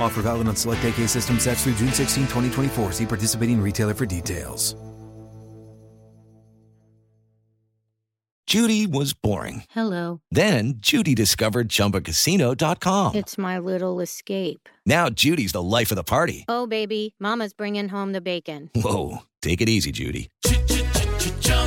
Offer valid on select AK system sets through June 16, 2024. See participating retailer for details. Judy was boring. Hello. Then Judy discovered ChumbaCasino.com. It's my little escape. Now Judy's the life of the party. Oh, baby, Mama's bringing home the bacon. Whoa, take it easy, Judy.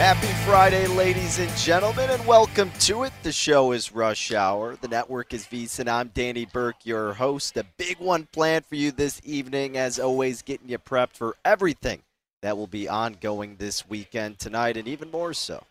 Happy Friday, ladies and gentlemen, and welcome to it. The show is Rush Hour. The network is VSIN. I'm Danny Burke, your host. A big one planned for you this evening, as always, getting you prepped for everything that will be ongoing this weekend, tonight, and even more so.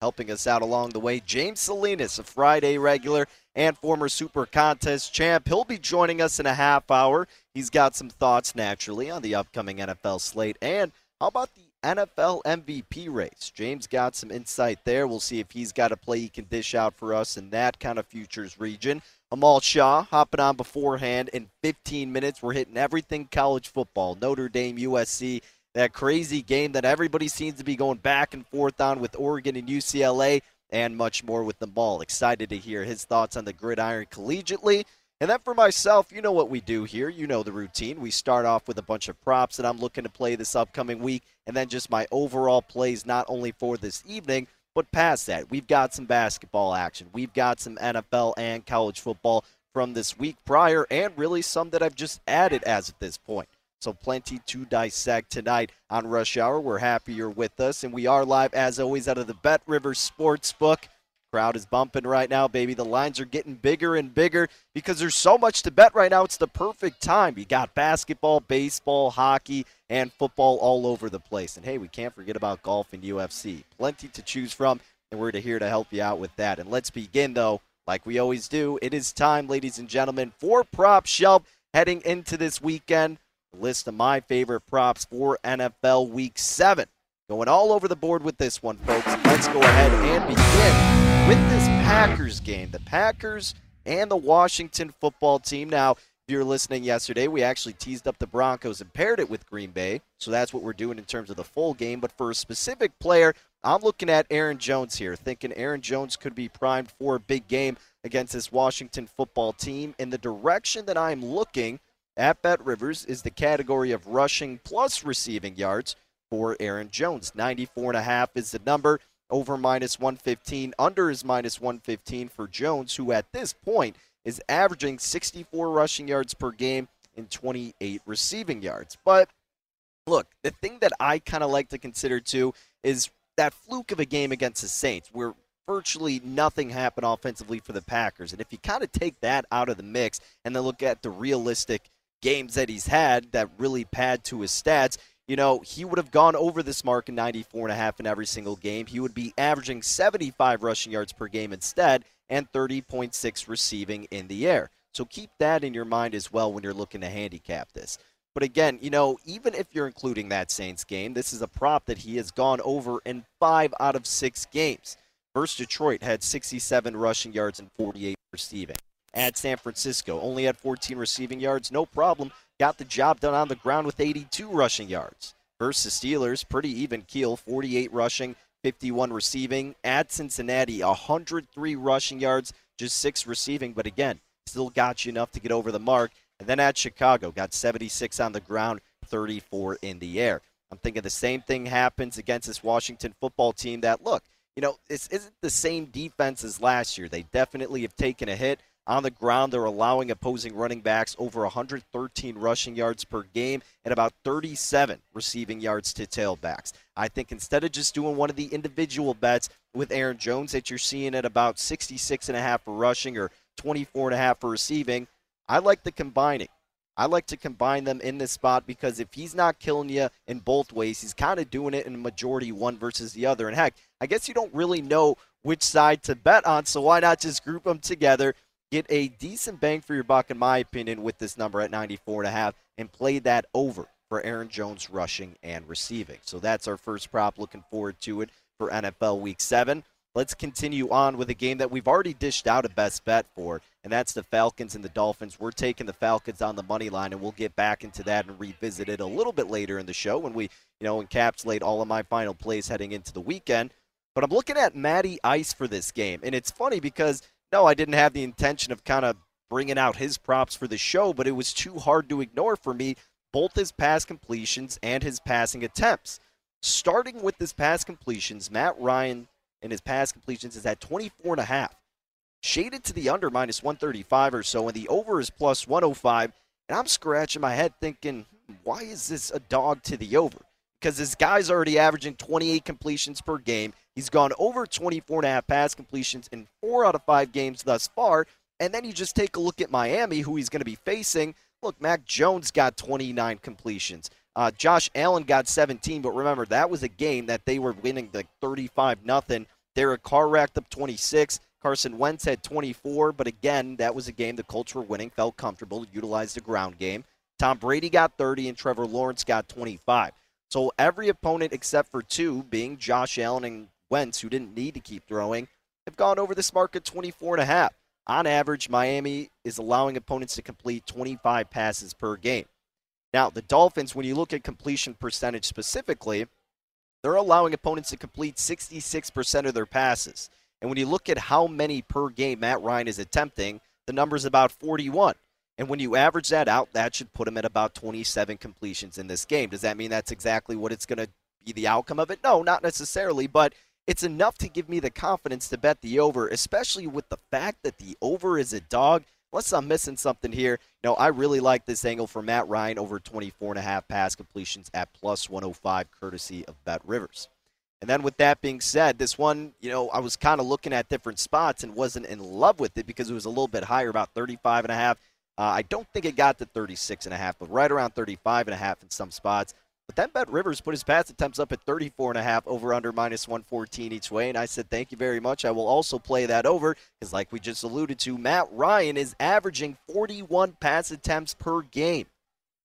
Helping us out along the way, James Salinas, a Friday regular and former Super Contest champ. He'll be joining us in a half hour. He's got some thoughts, naturally, on the upcoming NFL slate. And how about the NFL MVP race? James got some insight there. We'll see if he's got a play he can dish out for us in that kind of futures region. Amal Shaw hopping on beforehand in 15 minutes. We're hitting everything college football Notre Dame, USC, that crazy game that everybody seems to be going back and forth on with Oregon and UCLA, and much more with ball. Excited to hear his thoughts on the gridiron collegiately. And then for myself, you know what we do here. You know the routine. We start off with a bunch of props that I'm looking to play this upcoming week, and then just my overall plays, not only for this evening, but past that. We've got some basketball action. We've got some NFL and college football from this week prior, and really some that I've just added as of this point. So plenty to dissect tonight on Rush Hour. We're happy you're with us, and we are live as always out of the Bet River Sportsbook. Crowd is bumping right now, baby. The lines are getting bigger and bigger because there's so much to bet right now. It's the perfect time. You got basketball, baseball, hockey, and football all over the place. And hey, we can't forget about golf and UFC. Plenty to choose from, and we're here to help you out with that. And let's begin, though, like we always do. It is time, ladies and gentlemen, for Prop Shelf heading into this weekend list of my favorite props for NFL Week 7. Going all over the board with this one, folks. Let's go ahead and begin with this Packers game. The Packers and the Washington football team. Now, if you were listening yesterday, we actually teased up the Broncos and paired it with Green Bay. So that's what we're doing in terms of the full game. But for a specific player, I'm looking at Aaron Jones here, thinking Aaron Jones could be primed for a big game against this Washington football team. In the direction that I'm looking, at Bet Rivers is the category of rushing plus receiving yards for Aaron Jones. 94.5 is the number. Over minus 115. Under is minus 115 for Jones, who at this point is averaging 64 rushing yards per game and 28 receiving yards. But look, the thing that I kind of like to consider too is that fluke of a game against the Saints, where virtually nothing happened offensively for the Packers. And if you kind of take that out of the mix and then look at the realistic games that he's had that really pad to his stats, you know, he would have gone over this mark in 94 and a half in every single game. He would be averaging 75 rushing yards per game instead and 30.6 receiving in the air. So keep that in your mind as well when you're looking to handicap this. But again, you know, even if you're including that Saints game, this is a prop that he has gone over in five out of six games. Versus Detroit had 67 rushing yards and 48 receiving. At San Francisco, only had 14 receiving yards, no problem. Got the job done on the ground with 82 rushing yards. Versus Steelers, pretty even keel, 48 rushing, 51 receiving. At Cincinnati, 103 rushing yards, just six receiving, but again, still got you enough to get over the mark. And then at Chicago, got 76 on the ground, 34 in the air. I'm thinking the same thing happens against this Washington football team that, look, you know, this isn't the same defense as last year. They definitely have taken a hit. On the ground, they're allowing opposing running backs over 113 rushing yards per game and about 37 receiving yards to tailbacks. I think instead of just doing one of the individual bets with Aaron Jones that you're seeing at about 66 and a half for rushing or 24 and a half for receiving, I like the combining. I like to combine them in this spot because if he's not killing you in both ways, he's kind of doing it in majority one versus the other. And heck, I guess you don't really know which side to bet on, so why not just group them together? Get a decent bang for your buck, in my opinion, with this number at 94 and a half, and play that over for Aaron Jones rushing and receiving. So that's our first prop. Looking forward to it for NFL Week Seven. Let's continue on with a game that we've already dished out a best bet for, and that's the Falcons and the Dolphins. We're taking the Falcons on the money line, and we'll get back into that and revisit it a little bit later in the show when we, you know, encapsulate all of my final plays heading into the weekend. But I'm looking at Matty Ice for this game, and it's funny because no, I didn't have the intention of kind of bringing out his props for the show, but it was too hard to ignore for me both his pass completions and his passing attempts. Starting with his pass completions, Matt Ryan in his pass completions is at 24 and a half. Shaded to the under minus 135 or so, and the over is plus 105. And I'm scratching my head thinking, why is this a dog to the over? Because this guy's already averaging 28 completions per game. He's gone over 24 and a half pass completions in four out of five games thus far. And then you just take a look at Miami, who he's going to be facing. Look, Mac Jones got 29 completions. Uh, Josh Allen got 17, but remember that was a game that they were winning like 35 nothing. Derek Carr racked up 26. Carson Wentz had 24, but again, that was a game the Colts were winning, felt comfortable, utilized the ground game. Tom Brady got 30 and Trevor Lawrence got 25. So every opponent except for two, being Josh Allen and Wentz, who didn't need to keep throwing, have gone over this mark at 24 and a half. On average, Miami is allowing opponents to complete 25 passes per game. Now, the Dolphins, when you look at completion percentage specifically, they're allowing opponents to complete 66% of their passes. And when you look at how many per game Matt Ryan is attempting, the number is about 41. And when you average that out, that should put him at about 27 completions in this game. Does that mean that's exactly what it's going to be the outcome of it? No, not necessarily, but it's enough to give me the confidence to bet the over, especially with the fact that the over is a dog unless I'm missing something here, know, I really like this angle for Matt Ryan over 24 and a half pass completions at plus 105, courtesy of Bet Rivers. And then with that being said, this one, you know, I was kind of looking at different spots and wasn't in love with it because it was a little bit higher, about 35 and a half. Uh, I don't think it got to 36 and a half, but right around 35 and a half in some spots. But then Bet Rivers put his pass attempts up at 34 and a half over under minus 114 each way. And I said, thank you very much. I will also play that over because, like we just alluded to, Matt Ryan is averaging 41 pass attempts per game.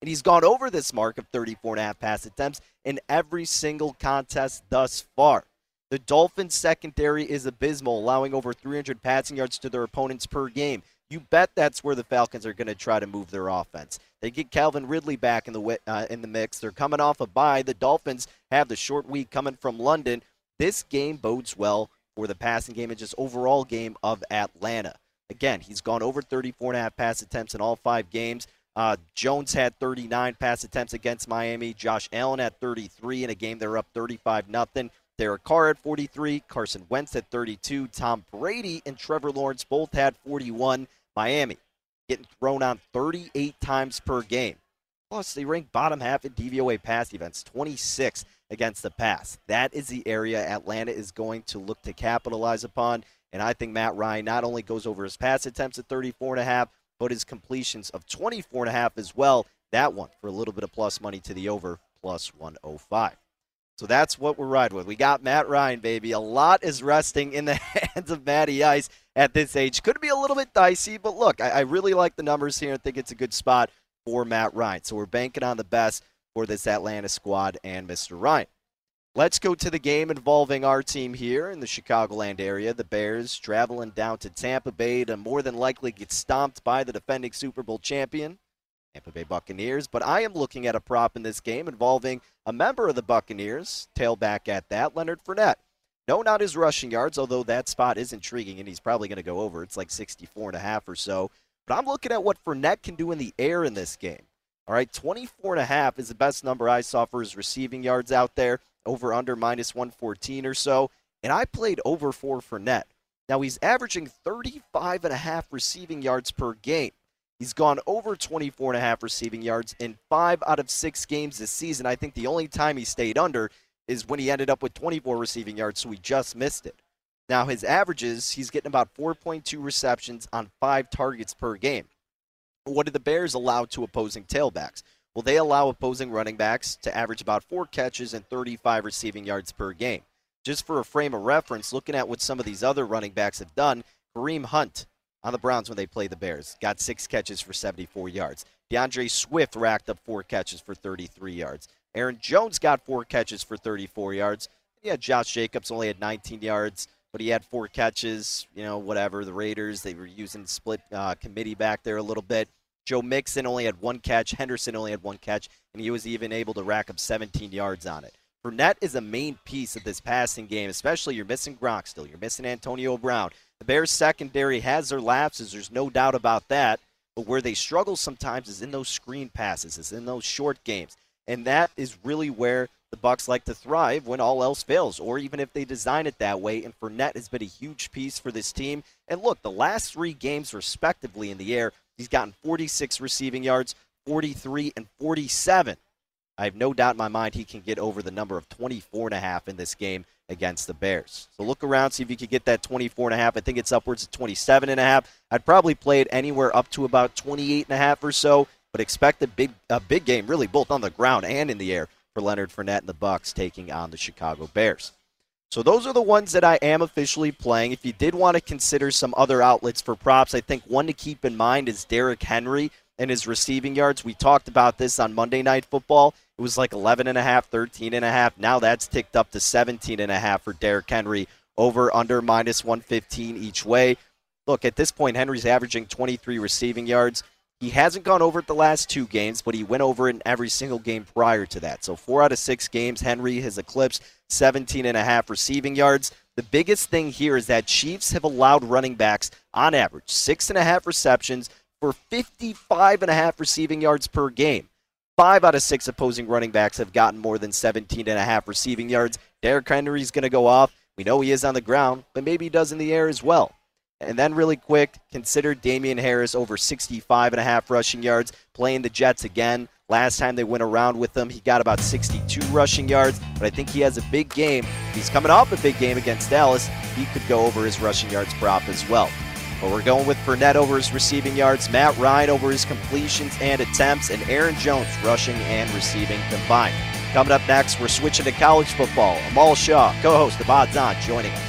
And he's gone over this mark of 34 and a half pass attempts in every single contest thus far. The Dolphins' secondary is abysmal, allowing over 300 passing yards to their opponents per game. You bet that's where the Falcons are going to try to move their offense. They get Calvin Ridley back in the uh, in the mix. They're coming off a bye. The Dolphins have the short week coming from London. This game bodes well for the passing game and just overall game of Atlanta. Again, he's gone over 34 and a half pass attempts in all five games. Uh, Jones had 39 pass attempts against Miami. Josh Allen had 33 in a game they're up 35 nothing. Derek Carr at 43, Carson Wentz at 32, Tom Brady and Trevor Lawrence both had 41. Miami getting thrown on 38 times per game. Plus, they rank bottom half in DVOA pass defense, 26 against the pass. That is the area Atlanta is going to look to capitalize upon. And I think Matt Ryan not only goes over his pass attempts at 34 and a half, but his completions of 24 and a half as well. That one for a little bit of plus money to the over, plus 105. So that's what we're riding with. We got Matt Ryan, baby. A lot is resting in the hands of Matty Ice at this age. Could be a little bit dicey, but look, I, I really like the numbers here and think it's a good spot for Matt Ryan. So we're banking on the best for this Atlanta squad and Mr. Ryan. Let's go to the game involving our team here in the Chicagoland area. The Bears traveling down to Tampa Bay to more than likely get stomped by the defending Super Bowl champion, Tampa Bay Buccaneers. But I am looking at a prop in this game involving a member of the Buccaneers, tailback at that, Leonard Fournette. No, not his rushing yards, although that spot is intriguing and he's probably going to go over. It's like 64 and a half or so. But I'm looking at what Fournette can do in the air in this game. All right, 24 and a half is the best number I saw for his receiving yards out there, over under minus 114 or so. And I played over four Fournette. Now he's averaging 35 and a half receiving yards per game. He's gone over 24 and a half receiving yards in five out of six games this season. I think the only time he stayed under is when he ended up with 24 receiving yards, so he just missed it. Now, his averages, he's getting about 4.2 receptions on five targets per game. What do the Bears allow to opposing tailbacks? Well, they allow opposing running backs to average about four catches and 35 receiving yards per game. Just for a frame of reference, looking at what some of these other running backs have done, Kareem Hunt on the Browns when they play the Bears. Got six catches for 74 yards. DeAndre Swift racked up four catches for 33 yards. Aaron Jones got four catches for 34 yards. Yeah, Josh Jacobs only had 19 yards, but he had four catches. You know, whatever. The Raiders, they were using split uh, committee back there a little bit. Joe Mixon only had one catch. Henderson only had one catch, and he was even able to rack up 17 yards on it. Fournette is a main piece of this passing game, especially you're missing Gronk still. You're missing Antonio Brown. The Bears' secondary has their lapses. There's no doubt about that. But where they struggle sometimes is in those screen passes, is in those short games. And that is really where the Bucks like to thrive when all else fails, or even if they design it that way. And Fournette has been a huge piece for this team. And look, the last three games, respectively, in the air, he's gotten 46 receiving yards, 43, and 47. I have no doubt in my mind he can get over the number of 24 and a half in this game against the Bears. So look around, see if you can get that 24 and a half. I think it's upwards of 27 and a half. I'd probably play it anywhere up to about 28 and a half or so, but expect a big a big game really both on the ground and in the air for Leonard Fournette and the Bucks taking on the Chicago Bears. So those are the ones that I am officially playing. If you did want to consider some other outlets for props, I think one to keep in mind is Derrick Henry and his receiving yards. We talked about this on Monday Night Football. It was like 11 and a half, 13 and a half. Now that's ticked up to 17 and a half for Derrick Henry over under minus 115 each way. Look, at this point Henry's averaging 23 receiving yards. He hasn't gone over it the last two games, but he went over it in every single game prior to that. So 4 out of 6 games Henry has eclipsed 17 and a half receiving yards. The biggest thing here is that Chiefs have allowed running backs on average six and a half receptions for 55 and a half receiving yards per game. Five out of six opposing running backs have gotten more than 17 and a half receiving yards. Derrick Henry's going to go off. We know he is on the ground, but maybe he does in the air as well. And then, really quick, consider Damien Harris over 65 and a half rushing yards, playing the Jets again. Last time they went around with him, he got about 62 rushing yards, but I think he has a big game. He's coming off a big game against Dallas. He could go over his rushing yards prop as well. But we're going with Fournette over his receiving yards, Matt Ryan over his completions and attempts, and Aaron Jones rushing and receiving combined. Coming up next, we're switching to college football. Amal Shaw, co host of Odds On, joining us.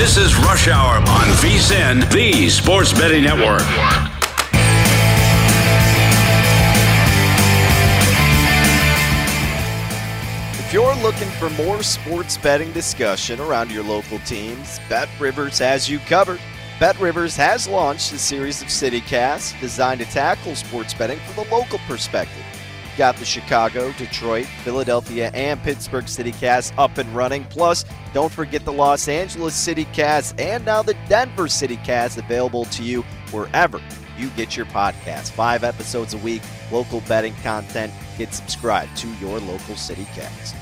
This is Rush Hour on VSIN, the Sports Betting Network. If you're looking for more sports betting discussion around your local teams, Bet Rivers has you covered. Bet Rivers has launched a series of CityCasts designed to tackle sports betting from the local perspective. Got the Chicago, Detroit, Philadelphia, and Pittsburgh CityCasts up and running. Plus, don't forget the Los Angeles City CityCast and now the Denver City CityCast available to you wherever you get your podcast. Five episodes a week, local betting content. Get subscribed to your local City CityCast.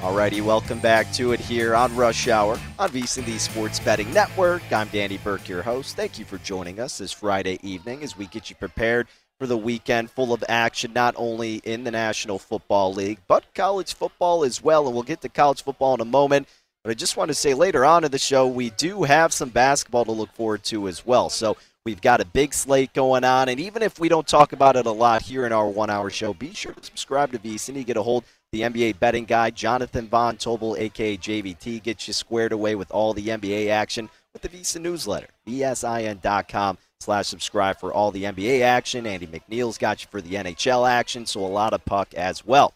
Alrighty, welcome back to it here on Rush Hour on VSiN, the Sports Betting Network. I'm Danny Burke, your host. Thank you for joining us this Friday evening as we get you prepared for the weekend full of action, not only in the National Football League, but college football as well. And we'll get to college football in a moment. But I just want to say later on in the show, we do have some basketball to look forward to as well. So we've got a big slate going on. And even if we don't talk about it a lot here in our one hour show, be sure to subscribe to VSiN. You get a hold the NBA betting guy, Jonathan Von Tobel, aka JVT, gets you squared away with all the NBA action with the VSiN newsletter. VSIN.com slash subscribe for all the NBA action. Andy MacNeil's got you for the NHL action, so a lot of puck as well.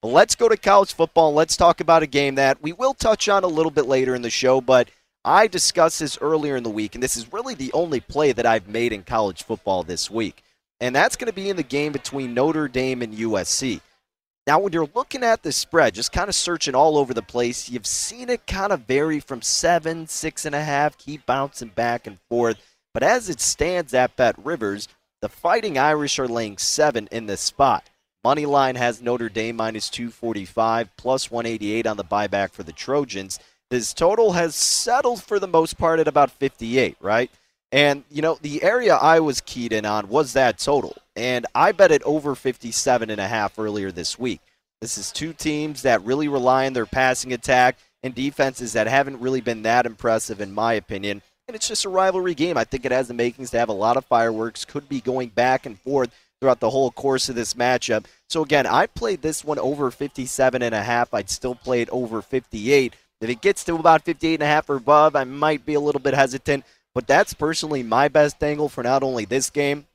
But let's go to college football. Let's talk about a game that we will touch on a little bit later in the show, but I discussed this earlier in the week, and this is really the only play that I've made in college football this week. And that's going to be in the game between Notre Dame and USC. Now, when you're looking at the spread, just kind of searching all over the place, you've seen it kind of vary from seven, six and a half, keep bouncing back and forth. But as it stands at Bet Rivers, the Fighting Irish are laying seven in this spot. Money line has Notre Dame minus 245, plus 188 on the buyback for the Trojans. This total has settled for the most part at about 58, right? And, you know, the area I was keyed in on was that total. And I bet it over 57 and a half earlier this week. This is two teams that really rely on their passing attack and defenses that haven't really been that impressive, in my opinion. And it's just a rivalry game. I think it has the makings to have a lot of fireworks, could be going back and forth throughout the whole course of this matchup. So again, I played this one over 57 and a half. I'd still play it over 58. If it gets to about 58 and a half or above, I might be a little bit hesitant. But that's personally my best angle for not only this game,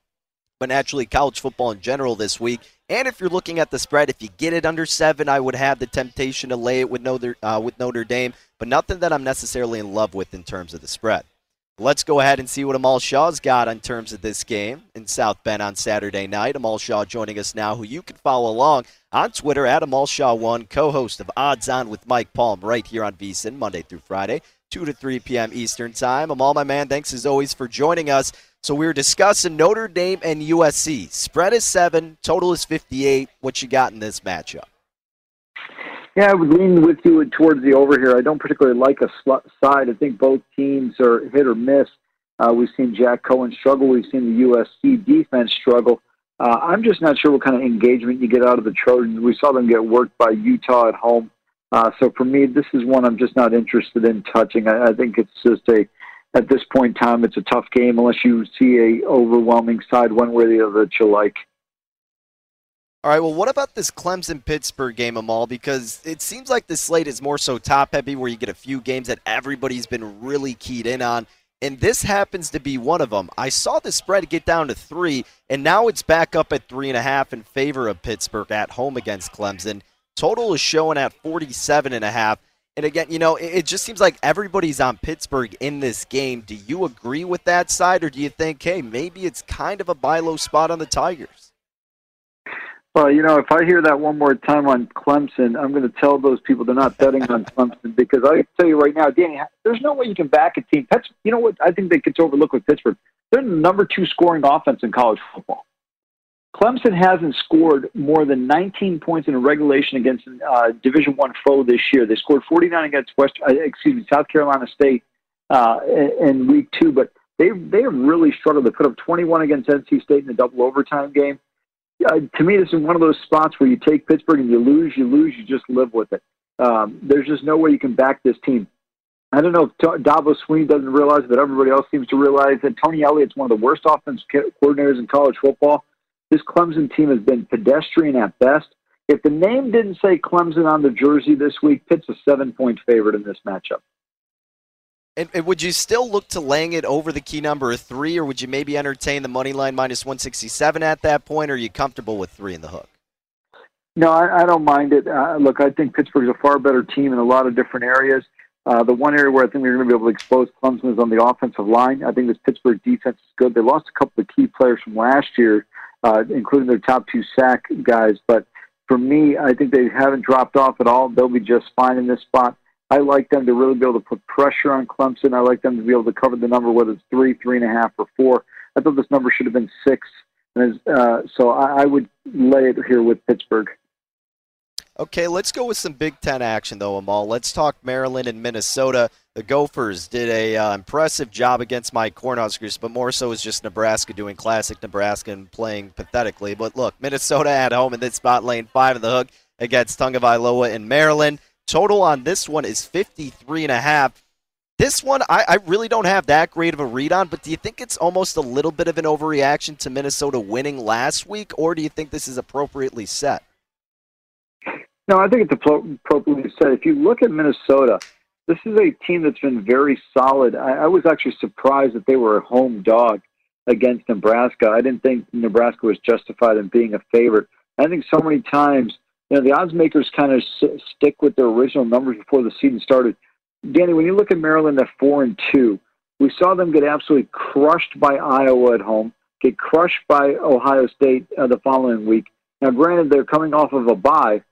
but naturally college football in general this week. And if you're looking at the spread, if you get it under seven, I would have the temptation to lay it with Notre, uh, with Notre Dame, but nothing that I'm necessarily in love with in terms of the spread. Let's go ahead and see what Amal Shaw's got in terms of this game in South Bend on Saturday night. Amal Shaw joining us now, who you can follow along on Twitter at Amal Shaw1, co-host of Odds On with Mike Palm right here on VSiN Monday through Friday. 2 to 3 p.m. Eastern Time. I'm my man. Thanks as always for joining us. So we are discussing Notre Dame and USC. Spread is seven, total is 58. What you got in this matchup? Yeah, I would lean with you towards the over here. I don't particularly like a side. I think both teams are hit or miss. Uh, we've seen Jack Coan struggle. We've seen the USC defense struggle. Uh, I'm just not sure what kind of engagement you get out of the Trojans. We saw them get worked by Utah at home. Uh, so for me, this is one I'm just not interested in touching. I, I think it's just a, at this point in time, it's a tough game unless you see a overwhelming side one way or the other that you like. All right, well, what about this Clemson Pittsburgh game, Amal? Because it seems like the slate is more so top heavy, where you get a few games that everybody's been really keyed in on. And this happens to be one of them. I saw the spread get down to three, and now it's back up at three and a half in favor of Pittsburgh at home against Clemson. Total is showing at 47 and a half. And again, you know, it just seems like everybody's on Pittsburgh in this game. Do you agree with that side, or do you think, hey, maybe it's kind of a buy low spot on the Tigers? Well, you know, if I hear that one more time on Clemson, I'm going to tell those people they're not betting on Clemson because I tell you right now, Danny, there's no way you can back a team. That's you know what I think they gets overlooked with Pittsburgh. They're the number two scoring offense in college football. Clemson hasn't scored more than 19 points in a regulation against uh, Division One foe this year. They scored 49 against West, uh, excuse me, South Carolina State uh, in, in week two, but they they have really struggled. They put up 21 against NC State in the double overtime game uh, to me, this is one of those spots where you take Pittsburgh and you lose, you lose, you just live with it. Um, there's just no way you can back this team. I don't know if T- Dabo Swinney doesn't realize, but everybody else seems to realize that Tony Elliott's one of the worst offensive coordinators in college football. This Clemson team has been pedestrian at best. If the name didn't say Clemson on the jersey this week, Pitt's a seven point favorite in this matchup. And, and, would you still look to laying it over the key number of three, or would you maybe entertain the money line minus 167 at that point, or are you comfortable with three in the hook? No, I, I don't mind it. Uh, look, I think Pittsburgh's a far better team in a lot of different areas. Uh, the one area where I think we're going to be able to expose Clemson is on the offensive line. I think this Pittsburgh defense is good. They lost a couple of key players from last year, uh, including their top two sack guys. But for me, I think they haven't dropped off at all. They'll be just fine in this spot. I like them to really be able to put pressure on Clemson. I like them to be able to cover the number, whether it's three, three and a half, or four. I thought this number should have been six, and uh, so I, I would lay it here with Pittsburgh. Okay, let's go with some Big Ten action, though, Amal. Let's talk Maryland and Minnesota. The Gophers did a uh, impressive job against my Cornhuskers, but more so is just Nebraska doing classic Nebraska and playing pathetically. But look, Minnesota at home in this spot, lane five of the hook against Tagovailoa in Maryland. Total on this one is 53 and a half. This one, I, I, really don't have that great of a read on, but do you think it's almost a little bit of an overreaction to Minnesota winning last week, or do you think this is appropriately set? No, I think it's appropriately set. If you look at Minnesota, this is a team that's been very solid. I, I was actually surprised that they were a home dog against Nebraska. I didn't think Nebraska was justified in being a favorite. I think so many times – you know, the odds makers kind of s- stick with their original numbers before the season started. Danny, when you look at Maryland at four and two, we saw them get absolutely crushed by Iowa at home, get crushed by Ohio State uh, the following week. Now, granted, they're coming off of a bye,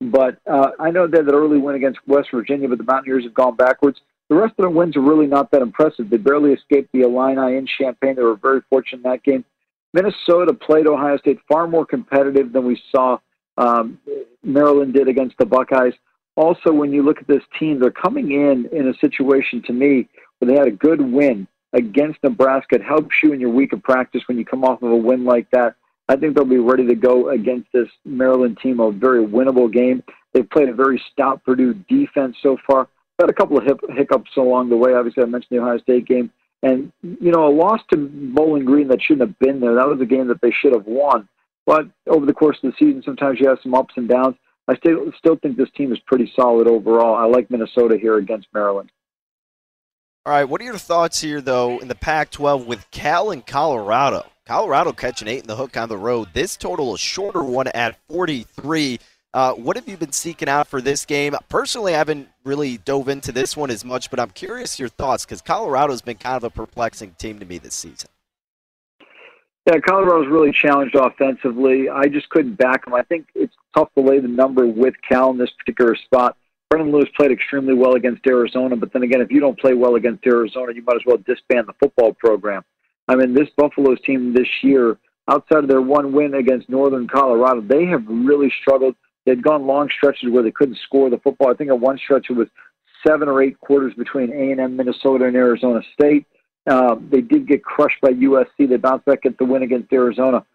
but uh, I know they had that early win against West Virginia, but the Mountaineers have gone backwards. The rest of their wins are really not that impressive. They barely escaped the Illini in Champaign. They were very fortunate in that game. Minnesota played Ohio State far more competitive than we saw um, Maryland did against the Buckeyes. Also, when you look at this team, they're coming in in a situation to me where they had a good win against Nebraska. It helps you in your week of practice when you come off of a win like that. I think they'll be ready to go against this Maryland team, a very winnable game. They've played a very stout Purdue defense so far. Had a couple of hiccups along the way. Obviously, I mentioned the Ohio State game. And, you know, a loss to Bowling Green that shouldn't have been there. That was a game that they should have won. But over the course of the season, sometimes you have some ups and downs. I still still think this team is pretty solid overall. I like Minnesota here against Maryland. All right, what are your thoughts here, though, in the Pac 12 with Cal and Colorado? Colorado catching eight in the hook on the road. This total a shorter one at 43. Uh, what have you been seeking out for this game? Personally, I haven't really dove into this one as much, but I'm curious your thoughts because Colorado's been kind of a perplexing team to me this season. Yeah, Colorado's really challenged offensively. I just couldn't back them. I think it's tough to lay the number with Cal in this particular spot. Brendon Lewis played extremely well against Arizona, but then again, if you don't play well against Arizona, you might as well disband the football program. I mean, this Buffalo's team this year, outside of their one win against Northern Colorado, they have really struggled. They'd gone long stretches where they couldn't score the football. I think at one stretch it was seven or eight quarters between A&M, Minnesota, and Arizona State. Uh, they did get crushed by USC. They bounced back at the win against Arizona.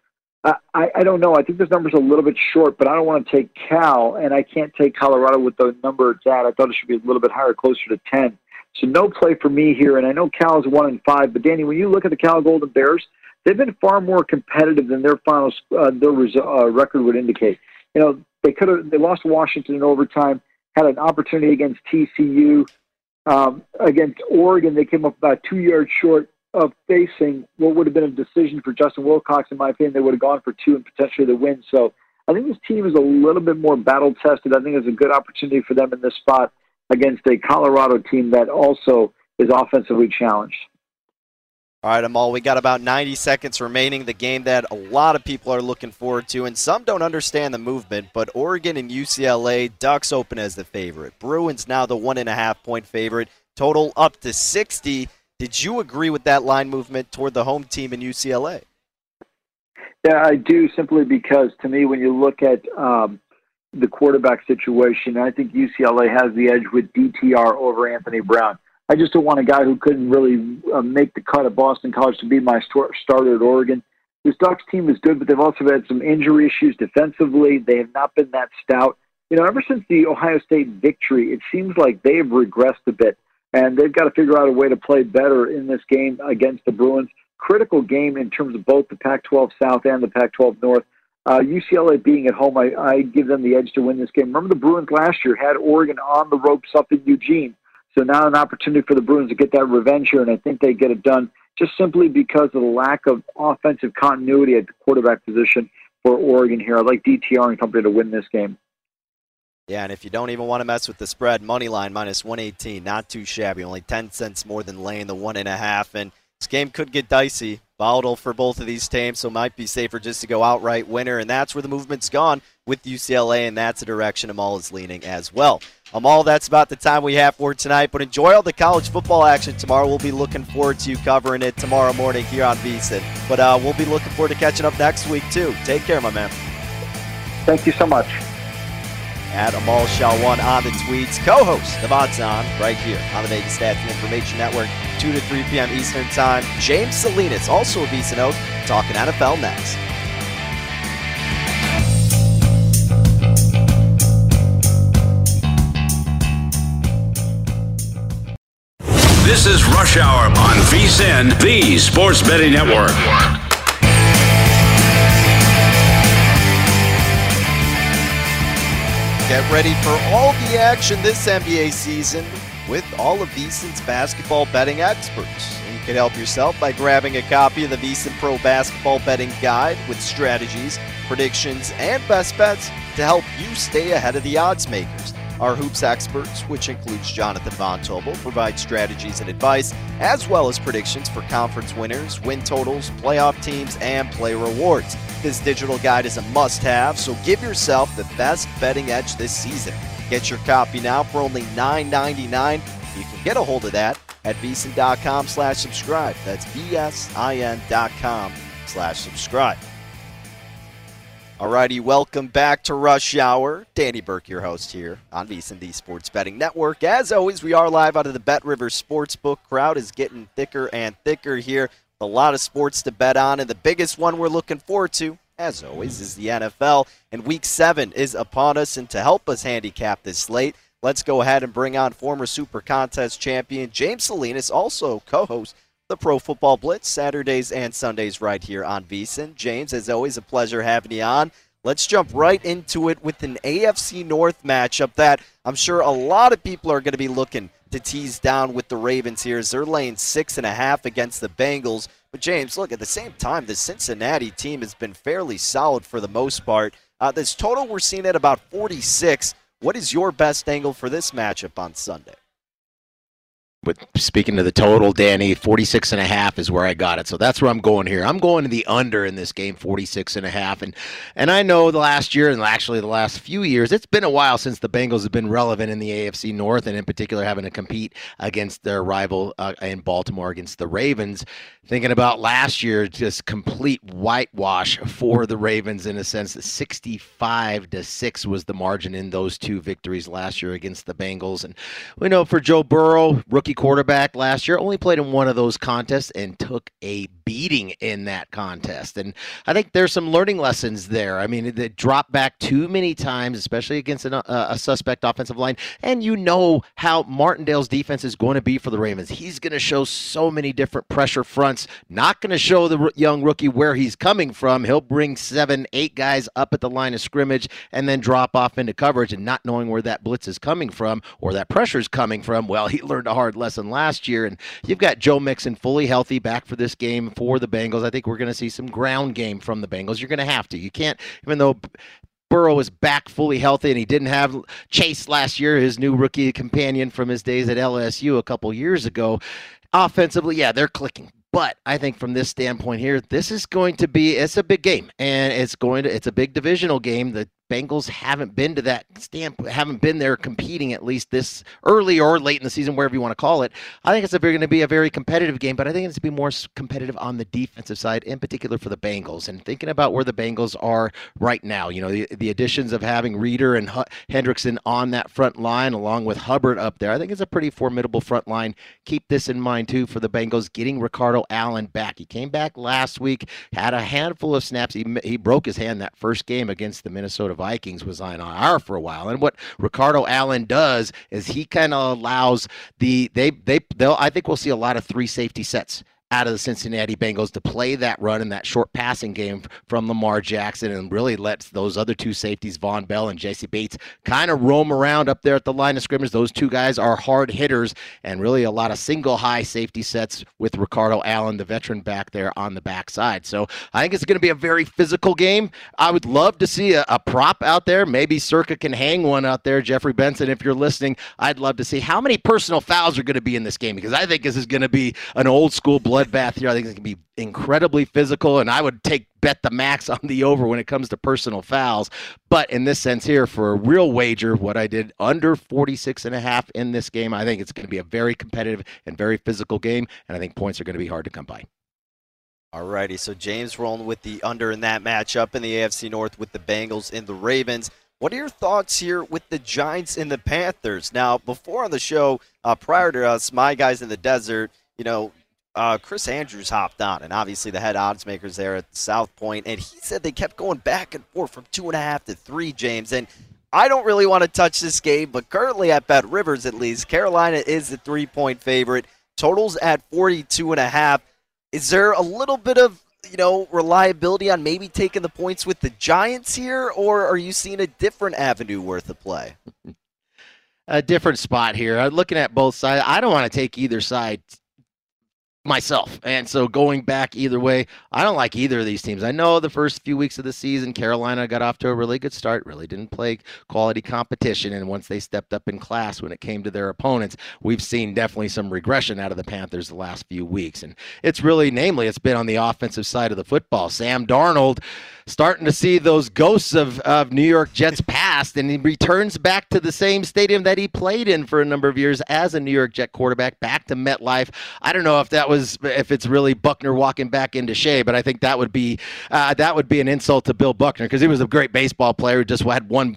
I, I, I don't know. I think this number's a little bit short, but I don't want to take Cal, and I can't take Colorado with the number it's at. I thought it should be a little bit higher, closer to 10. So no play for me here, and I know Cal is 1 and 5, but Danny, when you look at the Cal Golden Bears, they've been far more competitive than their final uh, their uh, record would indicate. You know, they could have they lost Washington in overtime, had an opportunity against TCU, um, against Oregon. They came up about two yards short of facing what would have been a decision for Justin Wilcox. In my opinion, they would have gone for two and potentially the win. So I think this team is a little bit more battle tested. I think it's a good opportunity for them in this spot against a Colorado team that also is offensively challenged. All right, Amal, we got about 90 seconds remaining. The game that a lot of people are looking forward to, and some don't understand the movement, but Oregon and UCLA, Ducks open as the favorite. Bruins now the one and a half point favorite. Total up to 60. Did you agree with that line movement toward the home team in UCLA? Yeah, I do simply because to me, when you look at um, the quarterback situation, I think UCLA has the edge with DTR over Anthony Brown. I just don't want a guy who couldn't really uh, make the cut at Boston College to be my starter at Oregon. This Ducks team is good, but they've also had some injury issues defensively. They have not been that stout. You know, ever since the Ohio State victory, it seems like they have regressed a bit, and they've got to figure out a way to play better in this game against the Bruins. Critical game in terms of both the Pac 12 South and the Pac 12 North. Uh, UCLA being at home, I, I give them the edge to win this game. Remember, the Bruins last year had Oregon on the ropes up in Eugene so now an opportunity for the Bruins to get that revenge here, and I think they get it done just simply because of the lack of offensive continuity at the quarterback position for Oregon here. I like DTR and company to win this game. Yeah, and if you don't even want to mess with the spread, money line minus 118, not too shabby. Only 10 cents more than laying the one and a half. And this game could get dicey, volatile for both of these teams, so might be safer just to go outright winner. And that's where the movement's gone with UCLA, and that's the direction Amal is leaning as well. Amal, that's about the time we have for tonight, but enjoy all the college football action tomorrow. We'll be looking forward to you covering it tomorrow morning here on VSiN. But uh, we'll be looking forward to catching up next week, too. Take care, my man. Thank you so much. At Amal Shaw1 on the tweets, co-host of Odds On, right here on the Vegas Stats and Information Network, 2 to 3 p.m. Eastern Time. James Salinas, also a VSiN Oak, talking NFL next. This is Rush Hour on VSiN, the Sports Betting Network. Get ready for all the action this NBA season with all of VSiN's basketball betting experts. And you can help yourself by grabbing a copy of the VSiN Pro Basketball Betting Guide with strategies, predictions, and best bets to help you stay ahead of the odds makers. Our hoops experts, which includes Jonathan Von Tobel, provide strategies and advice, as well as predictions for conference winners, win totals, playoff teams, and play rewards. This digital guide is a must have, so give yourself the best betting edge this season. Get your copy now for only $9.99. You can get a hold of that at vsin.com slash subscribe. That's V-S-I-N.com slash subscribe. Alrighty, welcome back to Rush Hour. Danny Burke, your host here on VSiN, the Sports Betting Network. As always, we are live out of the Bet River Sportsbook. Crowd is getting thicker and thicker here. A lot of sports to bet on, and the biggest one we're looking forward to, as always, is the NFL. And Week 7 is upon us, and to help us handicap this slate, let's go ahead and bring on former Super Contest champion James Salinas, also co-host the Pro Football Blitz, Saturdays and Sundays right here on VSiN. James, as always, a pleasure having you on. Let's jump right into it with an AFC North matchup that I'm sure a lot of people are going to be looking to tease down with the Ravens here as they're laying six and a half against the Bengals. But James, look, at the same time, the Cincinnati team has been fairly solid for the most part. Uh, this total we're seeing at about 46. What is your best angle for this matchup on Sunday? With speaking to the total, Danny, 46 and a half is where I got it. So that's where I'm going here. I'm going to the under in this game, 46 and a half. And and I know the last year and actually the last few years, it's been a while since the Bengals have been relevant in the AFC North and in particular having to compete against their rival uh, in Baltimore against the Ravens. Thinking about last year, just complete whitewash for the Ravens in a sense that 65 to 6 was the margin in those two victories last year against the Bengals. And we know for Joe Burrow, rookie quarterback last year, only played in one of those contests and took a beating in that contest. And I think there's some learning lessons there. I mean, they dropped back too many times, especially against an, uh, a suspect offensive line. And you know how Martindale's defense is going to be for the Ravens. He's going to show so many different pressure fronts, not going to show the young rookie where he's coming from. He'll bring seven, eight guys up at the line of scrimmage and then drop off into coverage and not knowing where that blitz is coming from or that pressure is coming from. Well, he learned a hard lesson last year. And you've got Joe Mixon fully healthy back for this game for the Bengals. I think we're going to see some ground game from the Bengals. You're going to have to. You can't, even though Burrow is back fully healthy and he didn't have Chase last year, his new rookie companion from his days at LSU a couple years ago. Offensively, yeah, they're clicking. But I think from this standpoint here, this is going to be it's a big game and it's going to it's a big divisional game. The Bengals haven't been to that stamp, haven't been there competing at least this early or late in the season, wherever you want to call it. I think it's going to be a very competitive game, but I think it's going to be more competitive on the defensive side, in particular for the Bengals. And thinking about where the Bengals are right now, you know, the, the additions of having Reader and H- Hendrickson on that front line, along with Hubbard up there, I think it's a pretty formidable front line. Keep this in mind too for the Bengals getting Ricardo Allen back. He came back last week, had a handful of snaps. He he broke his hand that first game against the Minnesota Vikings was on IR for a while. And what Ricardo Allen does is he kind of allows the they they they'll I think we'll see a lot of three safety sets out of the Cincinnati Bengals to play that run and that short passing game from Lamar Jackson and really lets those other two safeties, Vonn Bell and Jessie Bates, kind of roam around up there at the line of scrimmage. Those two guys are hard hitters and really a lot of single high safety sets with Ricardo Allen, the veteran back there on the backside. So I think it's going to be a very physical game. I would love to see a, a prop out there. Maybe Circa can hang one out there. Jeffrey Benson, if you're listening, I'd love to see how many personal fouls are going to be in this game because I think this is going to be an old school blood bloodbath here. I think it's going to be incredibly physical, and I would take bet the max on the over when it comes to personal fouls. But in this sense here, for a real wager, what I did under 46 and a half in this game, I think it's going to be a very competitive and very physical game, and I think points are going to be hard to come by. Alrighty, so James rolling with the under in that matchup in the AFC North with the Bengals and the Ravens. What are your thoughts here with the Giants and the Panthers? Now, before on the show, uh, prior to us, my guys in the desert, you know, uh, Chris Andrews hopped on, and obviously the head odds makers there at South Point, and he said they kept going back and forth from two and a half to three, James. And I don't really want to touch this game, but currently at Bet Rivers at least, Carolina is the three point favorite. Totals at 42 and a half. Is there a little bit of you know reliability on maybe taking the points with the Giants here, or are you seeing a different avenue worth of play? a different spot here. I'm looking at both sides. I don't want to take either side myself. And so going back either way, I don't like either of these teams. I know the first few weeks of the season, Carolina got off to a really good start, really didn't play quality competition. And once they stepped up in class when it came to their opponents, we've seen definitely some regression out of the Panthers the last few weeks. And it's really, namely, it's been on the offensive side of the football. Sam Darnold starting to see those ghosts of, of New York Jets past, and he returns back to the same stadium that he played in for a number of years as a New York Jet quarterback, back to MetLife. I don't know if that was if it's really Buckner walking back into Shea, but I think that would be uh, that would be an insult to Bill Buckner because he was a great baseball player who just had one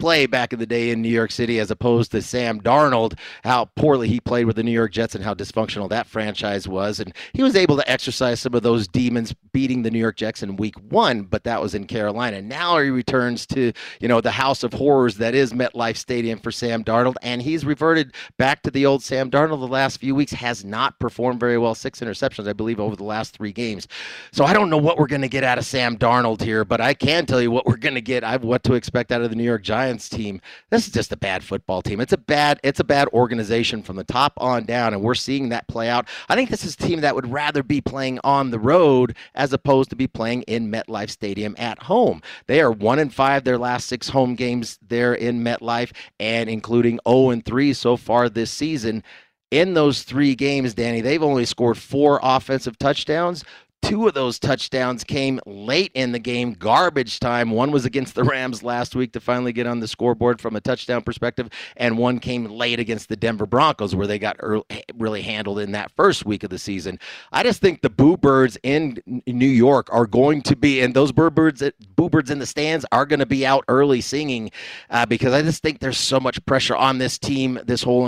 play back in the day in New York City, as opposed to Sam Darnold, how poorly he played with the New York Jets and how dysfunctional that franchise was, and he was able to exercise some of those demons, beating the New York Jets in Week One, but that was in Carolina. Now he returns to, you know, the house of horrors that is MetLife Stadium for Sam Darnold, and he's reverted back to the old Sam Darnold the last few weeks, has not performed very well. Six interceptions, I believe, over the last three games. So I don't know what we're going to get out of Sam Darnold here, but I can tell you what we're going to get. I've what to expect out of the New York Giants team. This is just a bad football team. It's a bad, it's a bad organization from the top on down, and we're seeing that play out. I think this is a team that would rather be playing on the road as opposed to be playing in MetLife Stadium at home. They are one and five their last six home games there in MetLife, and including 0 and 3 so far this season. In those three games, Danny, they've only scored four offensive touchdowns. Two of those touchdowns came late in the game, garbage time. One was against the Rams last week to finally get on the scoreboard from a touchdown perspective, and one came late against the Denver Broncos, where they got early, really handled in that first week of the season. I just think the Boo Birds in New York are going to be, and those Boo Birds, Boo Birds in the stands are going to be out early singing uh, because I just think there's so much pressure on this team, this whole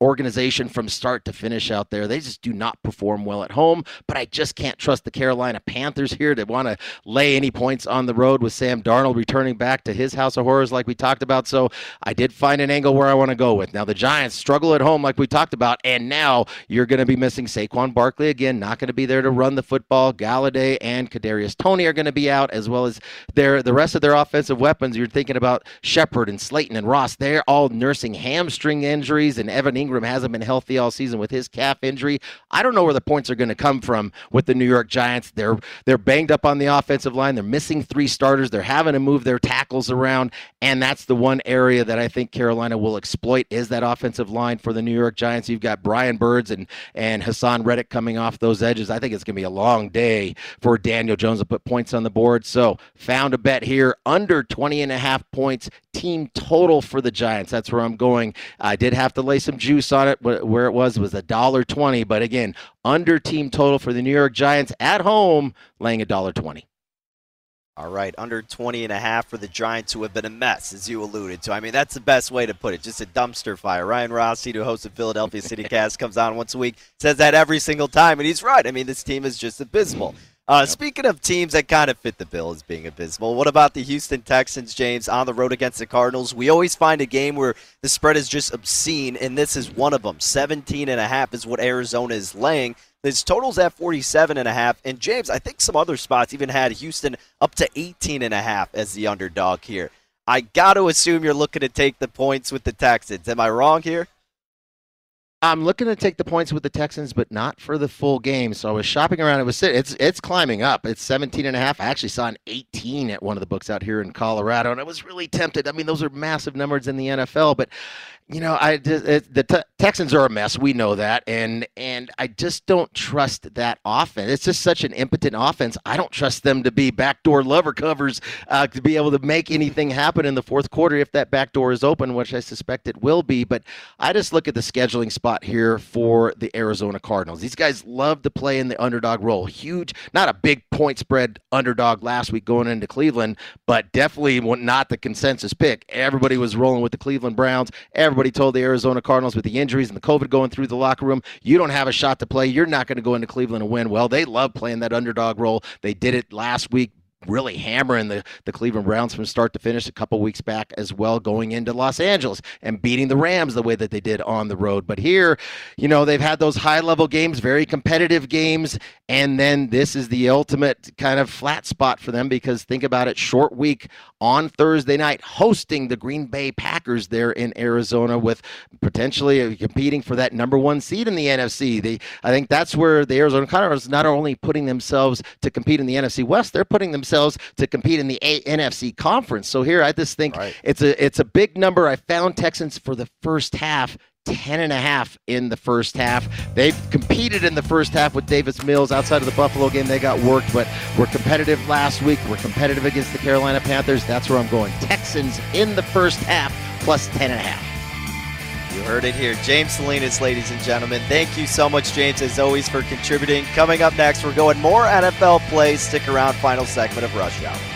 organization from start to finish out there. They just do not perform well at home, but I just can't trust the Carolina Panthers here to want to lay any points on the road with Sam Darnold returning back to his house of horrors like we talked about. So I did find an angle where I want to go with. Now the Giants struggle at home like we talked about, and now you're going to be missing Saquon Barkley again, not going to be there to run the football. Golladay and Kadarius Toney are going to be out as well as their the rest of their offensive weapons. You're thinking about Shepard and Slayton and Ross. They're all nursing hamstring injuries and Evan Engram hasn't been healthy all season with his calf injury. I don't know where the points are going to come from with the New York Giants. They're they're banged up on the offensive line. They're missing three starters. They're having to move their tackles around, and that's the one area that I think Carolina will exploit is that offensive line for the New York Giants. You've got Brian Burns and and Haason Reddick coming off those edges. I think it's going to be a long day for Daniel Jones to put points on the board. So found a bet here under 20 and a half points team total for the Giants. That's where I'm going. I did have to lay some juice on it. Where it was was a dollar twenty, but again, under team total for the New York Giants at home, laying a dollar twenty. All right, under 20 and a half for the Giants, who have been a mess, as you alluded to. I mean, that's the best way to put it. Just a dumpster fire. Ryan Rossi, who hosts the Philadelphia City Cast, comes on once a week, says that every single time, and he's right. I mean, this team is just abysmal. Uh, yep. Speaking of teams that kind of fit the bill as being abysmal, what about the Houston Texans, James, on the road against the Cardinals? We always find a game where the spread is just obscene, and this is one of them. 17 and a half is what Arizona is laying. His total's at 47 and a half. And James, I think some other spots even had Houston up to 18 and a half as the underdog here. I got to assume you're looking to take the points with the Texans. Am I wrong here? I'm looking to take the points with the Texans, but not for the full game. So I was shopping around. It was it's it's climbing up. It's 17 and a half. I actually saw an 18 at one of the books out here in Colorado, and I was really tempted. I mean, those are massive numbers in the NFL, but you know, I the Texans are a mess. We know that, and and I just don't trust that offense. It's just such an impotent offense. I don't trust them to be backdoor lover covers uh, to be able to make anything happen in the fourth quarter if that back door is open, which I suspect it will be. But I just look at the scheduling spot here for the Arizona Cardinals. These guys love to play in the underdog role. Huge, not a big point spread underdog last week going into Cleveland, but definitely not the consensus pick. Everybody was rolling with the Cleveland Browns. Everybody Everybody told the Arizona Cardinals with the injuries and the COVID going through the locker room, you don't have a shot to play. You're not going to go into Cleveland and win. Well, they love playing that underdog role. They did it last week really hammering the, the Cleveland Browns from start to finish a couple weeks back as well, going into Los Angeles and beating the Rams the way that they did on the road. But here, you know, they've had those high level games, very competitive games, and then this is the ultimate kind of flat spot for them because think about it, short week on Thursday night, hosting the Green Bay Packers there in Arizona with potentially competing for that number one seed in the NFC. They, I think that's where the Arizona Cardinals not only putting themselves to compete in the NFC West, they're putting themselves themselves to compete in the a- NFC conference. So here I just think right. it's a it's a big number. I found Texans for the first half 10 and a half in the first half. They've competed in the first half with Davis Mills outside of the Buffalo game. They got worked, but we're competitive last week. We're competitive against the Carolina Panthers. That's where I'm going. Texans in the first half plus 10 and a half. Heard it here. James Salinas, ladies and gentlemen. Thank you so much, James, as always, for contributing. Coming up next, we're going more NFL plays. Stick around, final segment of Rush Hour.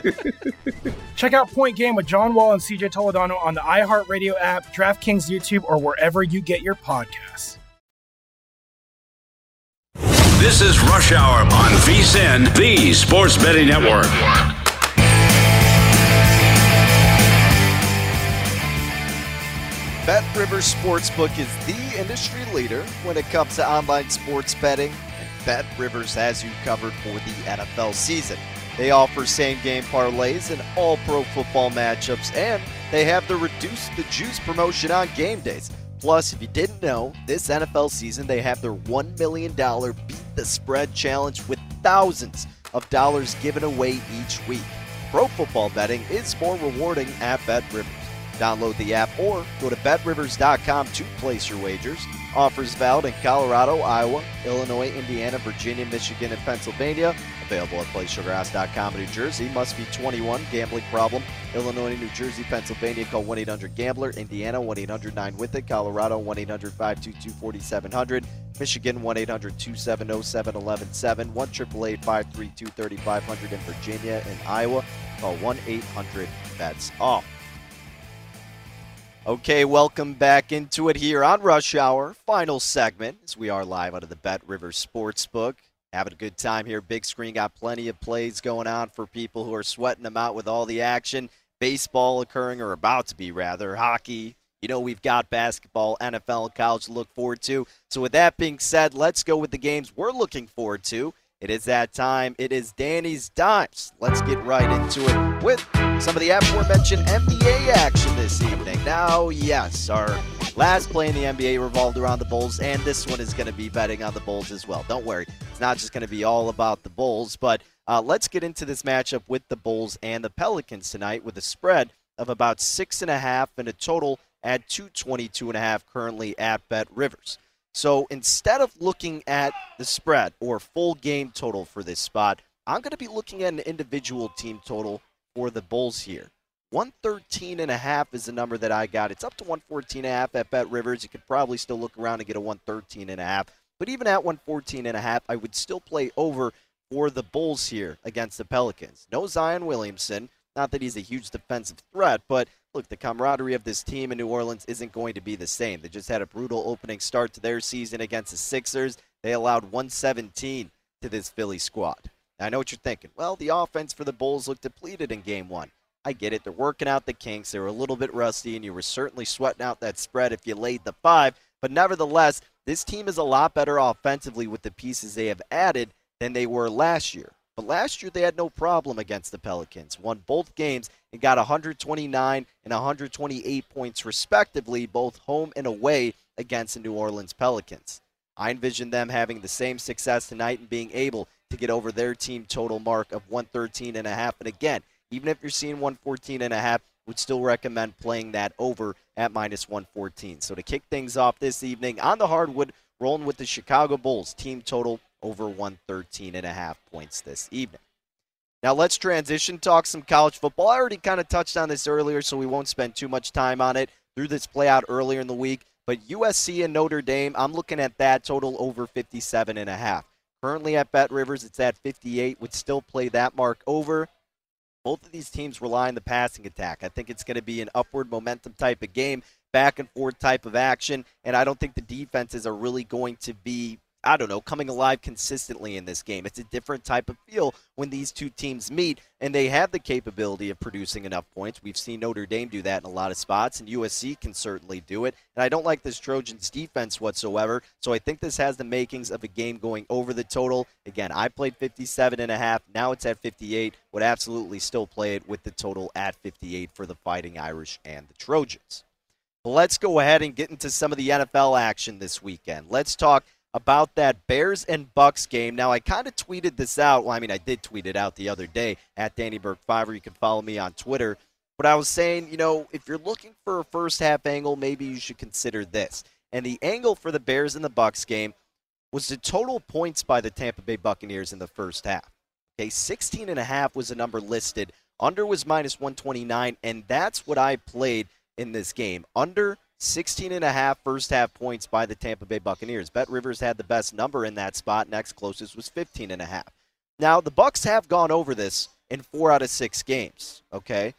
Check out Point Game with John Wall and CJ Toledano on the iHeartRadio app, DraftKings YouTube, or wherever you get your podcasts. This is Rush Hour on VSIN, the Sports Betting Network. Bet Rivers Sportsbook is the industry leader when it comes to online sports betting, and Bet Rivers has you covered for the NFL season. They offer same game parlays in all pro football matchups, and they have the Reduce the Juice promotion on game days. Plus, if you didn't know, this NFL season they have their $1 million Beat the Spread challenge with thousands of dollars given away each week. Pro football betting is more rewarding at BetRivers. Download the app or go to betrivers.com to place your wagers. Offers valid in Colorado, Iowa, Illinois, Indiana, Virginia, Michigan, and Pennsylvania. Available at playsugarhouse.com in New Jersey. Must be 21. Gambling problem. Illinois, New Jersey, Pennsylvania. Call 1 800 Gambler. Indiana 1 800 9 with it. Colorado 1 800 522 4700. Michigan 1 800 270 7117. 1 532 3500 in Virginia and Iowa. Call 1 800 BETS OFF. Okay, welcome back into it here on Rush Hour. Final segment as we are live out of the Bet River Sportsbook. Having a good time here. Big screen got plenty of plays going on for people who are sweating them out with all the action. Baseball occurring, or about to be rather. Hockey. You know, we've got basketball, NFL, college to look forward to. So, with that being said, let's go with the games we're looking forward to. It is that time. It is Danny's Dimes. Let's get right into it with some of the aforementioned NBA action this evening. Now, yes, our last play in the NBA revolved around the Bulls, and this one is going to be betting on the Bulls as well. Don't worry, it's not just going to be all about the Bulls, but uh, let's get into this matchup with the Bulls and the Pelicans tonight with a spread of about six and a half and a total at 222 and a half currently at Bet Rivers. So instead of looking at the spread or full game total for this spot, I'm going to be looking at an individual team total for the Bulls here. 113 and a half is the number that I got. It's up to 114 and a half at Bet Rivers. You could probably still look around and get a 113 and a half. But even at 114 and a half, I would still play over for the Bulls here against the Pelicans. No Zion Williamson. Not that he's a huge defensive threat, but look, the camaraderie of this team in New Orleans isn't going to be the same. They just had a brutal opening start to their season against the Sixers. They allowed 117 to this Philly squad. Now, I know what you're thinking. Well, the offense for the Bulls looked depleted in game one. I get it. They're working out the kinks. They were a little bit rusty, and you were certainly sweating out that spread if you laid the five. But nevertheless, this team is a lot better offensively with the pieces they have added than they were last year. But last year they had no problem against the Pelicans. Won both games and got 129 and 128 points respectively, both home and away against the New Orleans Pelicans. I envision them having the same success tonight and being able to get over their team total mark of 113 and a half. And again, even if you're seeing 114 and a half, would still recommend playing that over at minus 114. So to kick things off this evening on the hardwood, rolling with the Chicago Bulls team total over 113 and a half points this evening. Now let's transition, talk some college football. I already kind of touched on this earlier, so we won't spend too much time on it. through this play out earlier in the week. But USC and Notre Dame, I'm looking at that total over 57 and a half. Currently at Bet Rivers, it's at 58. Would still play that mark over. Both of these teams rely on the passing attack. I think it's going to be an upward momentum type of game, back and forth type of action, and I don't think the defenses are really going to be I don't know, coming alive consistently in this game. It's a different type of feel when these two teams meet, and they have the capability of producing enough points. We've seen Notre Dame do that in a lot of spots, and USC can certainly do it. And I don't like this Trojans defense whatsoever, so I think this has the makings of a game going over the total. Again, I played 57 and a half. Now it's at 58. Would absolutely still play it with the total at 58 for the Fighting Irish and the Trojans. Let's go ahead and get into some of the NFL action this weekend. Let's talk about that Bears and Bucks game. Now, I kind of tweeted this out. Well, I mean, I did tweet it out the other day at Danny Burke Fiver. You can follow me on Twitter. But I was saying, you know, if you're looking for a first half angle, maybe you should consider this. And the angle for the Bears and the Bucks game was the total points by the Tampa Bay Buccaneers in the first half. Okay, 16 and a half was the number listed. Under was minus 129, and that's what I played in this game. Under 16 and a half first half points by the Tampa Bay Buccaneers. Bet Rivers had the best number in that spot. Next closest was 15 and a half. Now, the Bucks have gone over this in 4 out of 6 games, okay?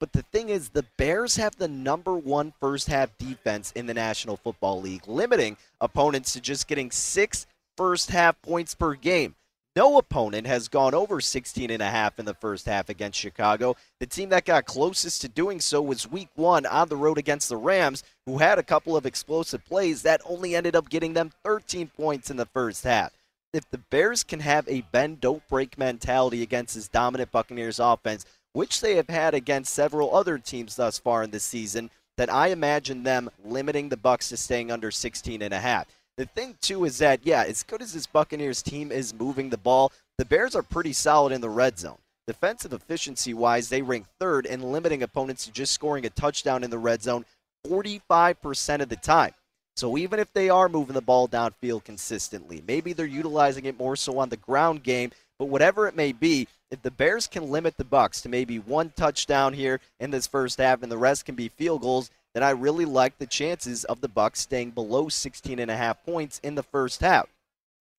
But the thing is the Bears have the number 1 first half defense in the National Football League, limiting opponents to just getting 6 first half points per game. No opponent has gone over 16 and a half in the first half against Chicago. The team that got closest to doing so was week 1 on the road against the Rams, who had a couple of explosive plays that only ended up getting them 13 points in the first half. If the Bears can have a bend don't break mentality against this dominant Buccaneers offense, which they have had against several other teams thus far in this season, then I imagine them limiting the Bucks to staying under 16 and a half. The thing too is that yeah, as good as this Buccaneers team is moving the ball, the Bears are pretty solid in the red zone. Defensive efficiency wise, they rank third in limiting opponents to just scoring a touchdown in the red zone 45% of the time. So even if they are moving the ball downfield consistently, maybe they're utilizing it more so on the ground game, but whatever it may be, if the Bears can limit the Bucks to maybe one touchdown here in this first half and the rest can be field goals, then I really like the chances of the Bucks staying below 16 and a half points in the first half. I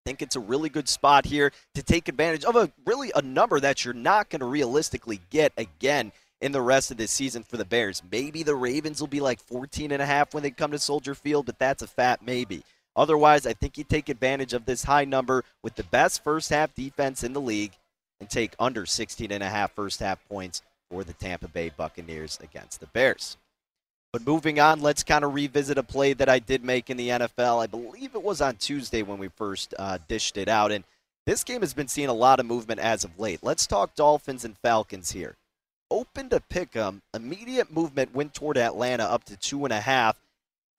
think it's a really good spot here to take advantage of a really a number that you're not going to realistically get again in the rest of this season for the Bears. Maybe the Ravens will be like 14 and a half when they come to Soldier Field, but that's a fat maybe. Otherwise, I think you take advantage of this high number with the best first half defense in the league and take under 16 and a half first half points for the Tampa Bay Buccaneers against the Bears. But moving on, let's kind of revisit a play that I did make in the NFL. I believe it was on Tuesday when we first uh, dished it out. And this game has been seeing a lot of movement as of late. Let's talk Dolphins and Falcons here. Open to pick 'em. Immediate movement went toward Atlanta up to two and a half.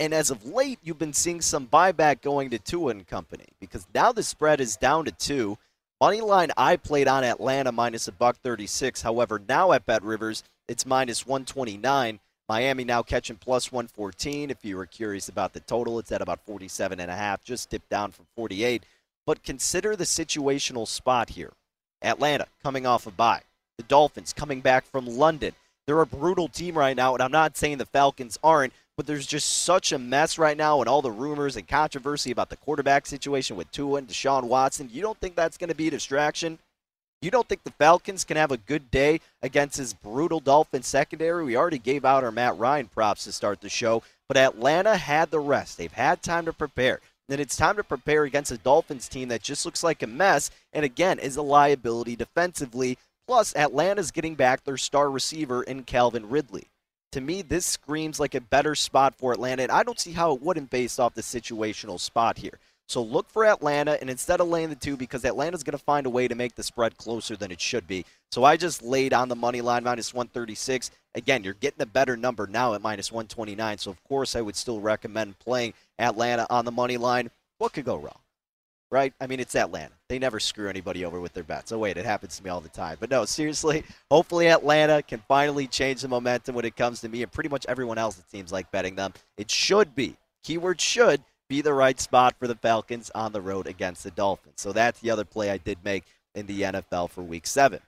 And as of late, you've been seeing some buyback going to Tua and company because now the spread is down to two. Money line I played on Atlanta minus a buck 36. However, now at Bet Rivers, it's minus 129. Miami now catching plus 114. If you were curious about the total, it's at about 47 and a half, just dipped down from 48. But consider the situational spot here. Atlanta coming off a bye. The Dolphins coming back from London. They're a brutal team right now, and I'm not saying the Falcons aren't, but there's just such a mess right now and all the rumors and controversy about the quarterback situation with Tua and Deshaun Watson. You don't think that's going to be a distraction? You don't think the Falcons can have a good day against this brutal Dolphin secondary? We already gave out our Matt Ryan props to start the show, but Atlanta had the rest. They've had time to prepare. And it's time to prepare against a Dolphins team that just looks like a mess and again is a liability defensively. Plus, Atlanta's getting back their star receiver in Calvin Ridley. To me, this screams like a better spot for Atlanta, and I don't see how it wouldn't based off the situational spot here. So look for Atlanta, and instead of laying the two, because Atlanta's going to find a way to make the spread closer than it should be. So I just laid on the money line minus 136. Again, you're getting a better number now at minus 129. So of course, I would still recommend playing Atlanta on the money line. What could go wrong? Right? I mean, it's Atlanta. They never screw anybody over with their bets. Oh, wait, it happens to me all the time. But no, seriously, hopefully Atlanta can finally change the momentum when it comes to me and pretty much everyone else, it seems like betting them. It should be, keyword should, be the right spot for the Falcons on the road against the Dolphins. So that's the other play I did make in the NFL for week seven.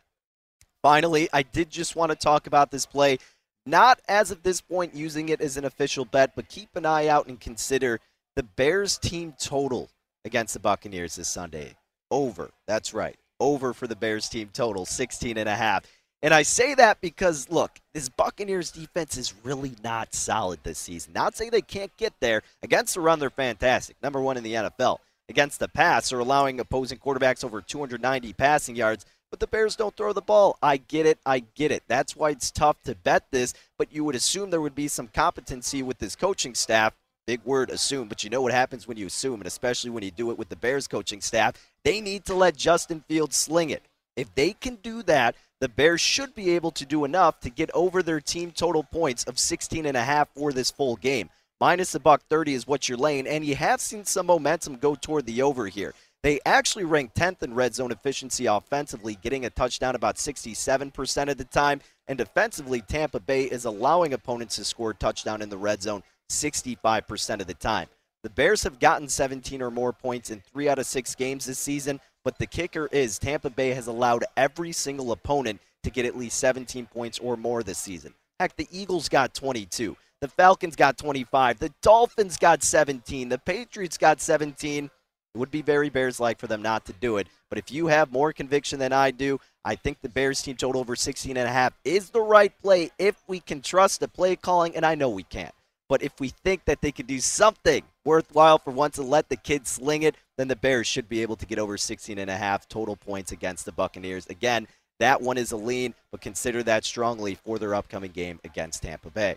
Finally, I did just want to talk about this play Not as of this point using it as an official bet, but keep an eye out and consider the Bears team total against the Buccaneers this Sunday. Over. That's right. Over for the Bears team total, 16 and a half. And I say that because, look, this Buccaneers defense is really not solid this season. Not saying they can't get there. Against the run, they're fantastic. Number one in the NFL. Against the pass, they're allowing opposing quarterbacks over 290 passing yards, but the Bears don't throw the ball. I get it. I get it. That's why it's tough to bet this, but you would assume there would be some competency with this coaching staff. Big word, assume, but you know what happens when you assume, and especially when you do it with the Bears coaching staff. They need to let Justin Fields sling it. If they can do that, the Bears should be able to do enough to get over their team total points of 16 and a half for this full game. Minus a buck 30 is what you're laying, and you have seen some momentum go toward the over here. They actually rank 10th in red zone efficiency offensively, getting a touchdown about 67% of the time. And defensively, Tampa Bay is allowing opponents to score a touchdown in the red zone 65% of the time. The Bears have gotten 17 or more points in three out of six games this season, but the kicker is Tampa Bay has allowed every single opponent to get at least 17 points or more this season. Heck, the Eagles got 22. The Falcons got 25. The Dolphins got 17. The Patriots got 17. It would be very Bears like for them not to do it. But if you have more conviction than I do, I think the Bears team total over 16 and a half is the right play if we can trust the play calling, and I know we can't. But if we think that they could do something worthwhile for once to let the kids sling it, then the Bears should be able to get over 16 and a half total points against the Buccaneers. Again, that one is a lean, but consider that strongly for their upcoming game against Tampa Bay.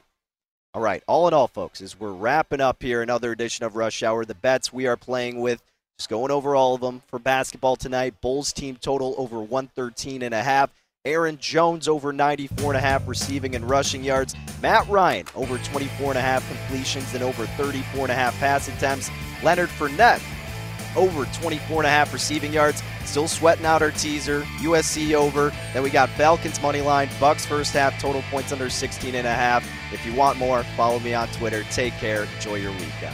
All right, all in all, folks, as we're wrapping up here another edition of Rush Hour, the bets we are playing with, just going over all of them for basketball tonight. Bulls team total over 113 and a half. Aaron Jones over 94 and a half receiving and rushing yards. Matt Ryan over 24 and a half completions and over 34 and a half pass attempts. Leonard Fournette over 24 and a half receiving yards. Still sweating out our teaser. USC over. Then we got Falcons money line. Bucks first half total points under 16 and a half. If you want more, follow me on Twitter. Take care. Enjoy your weekend.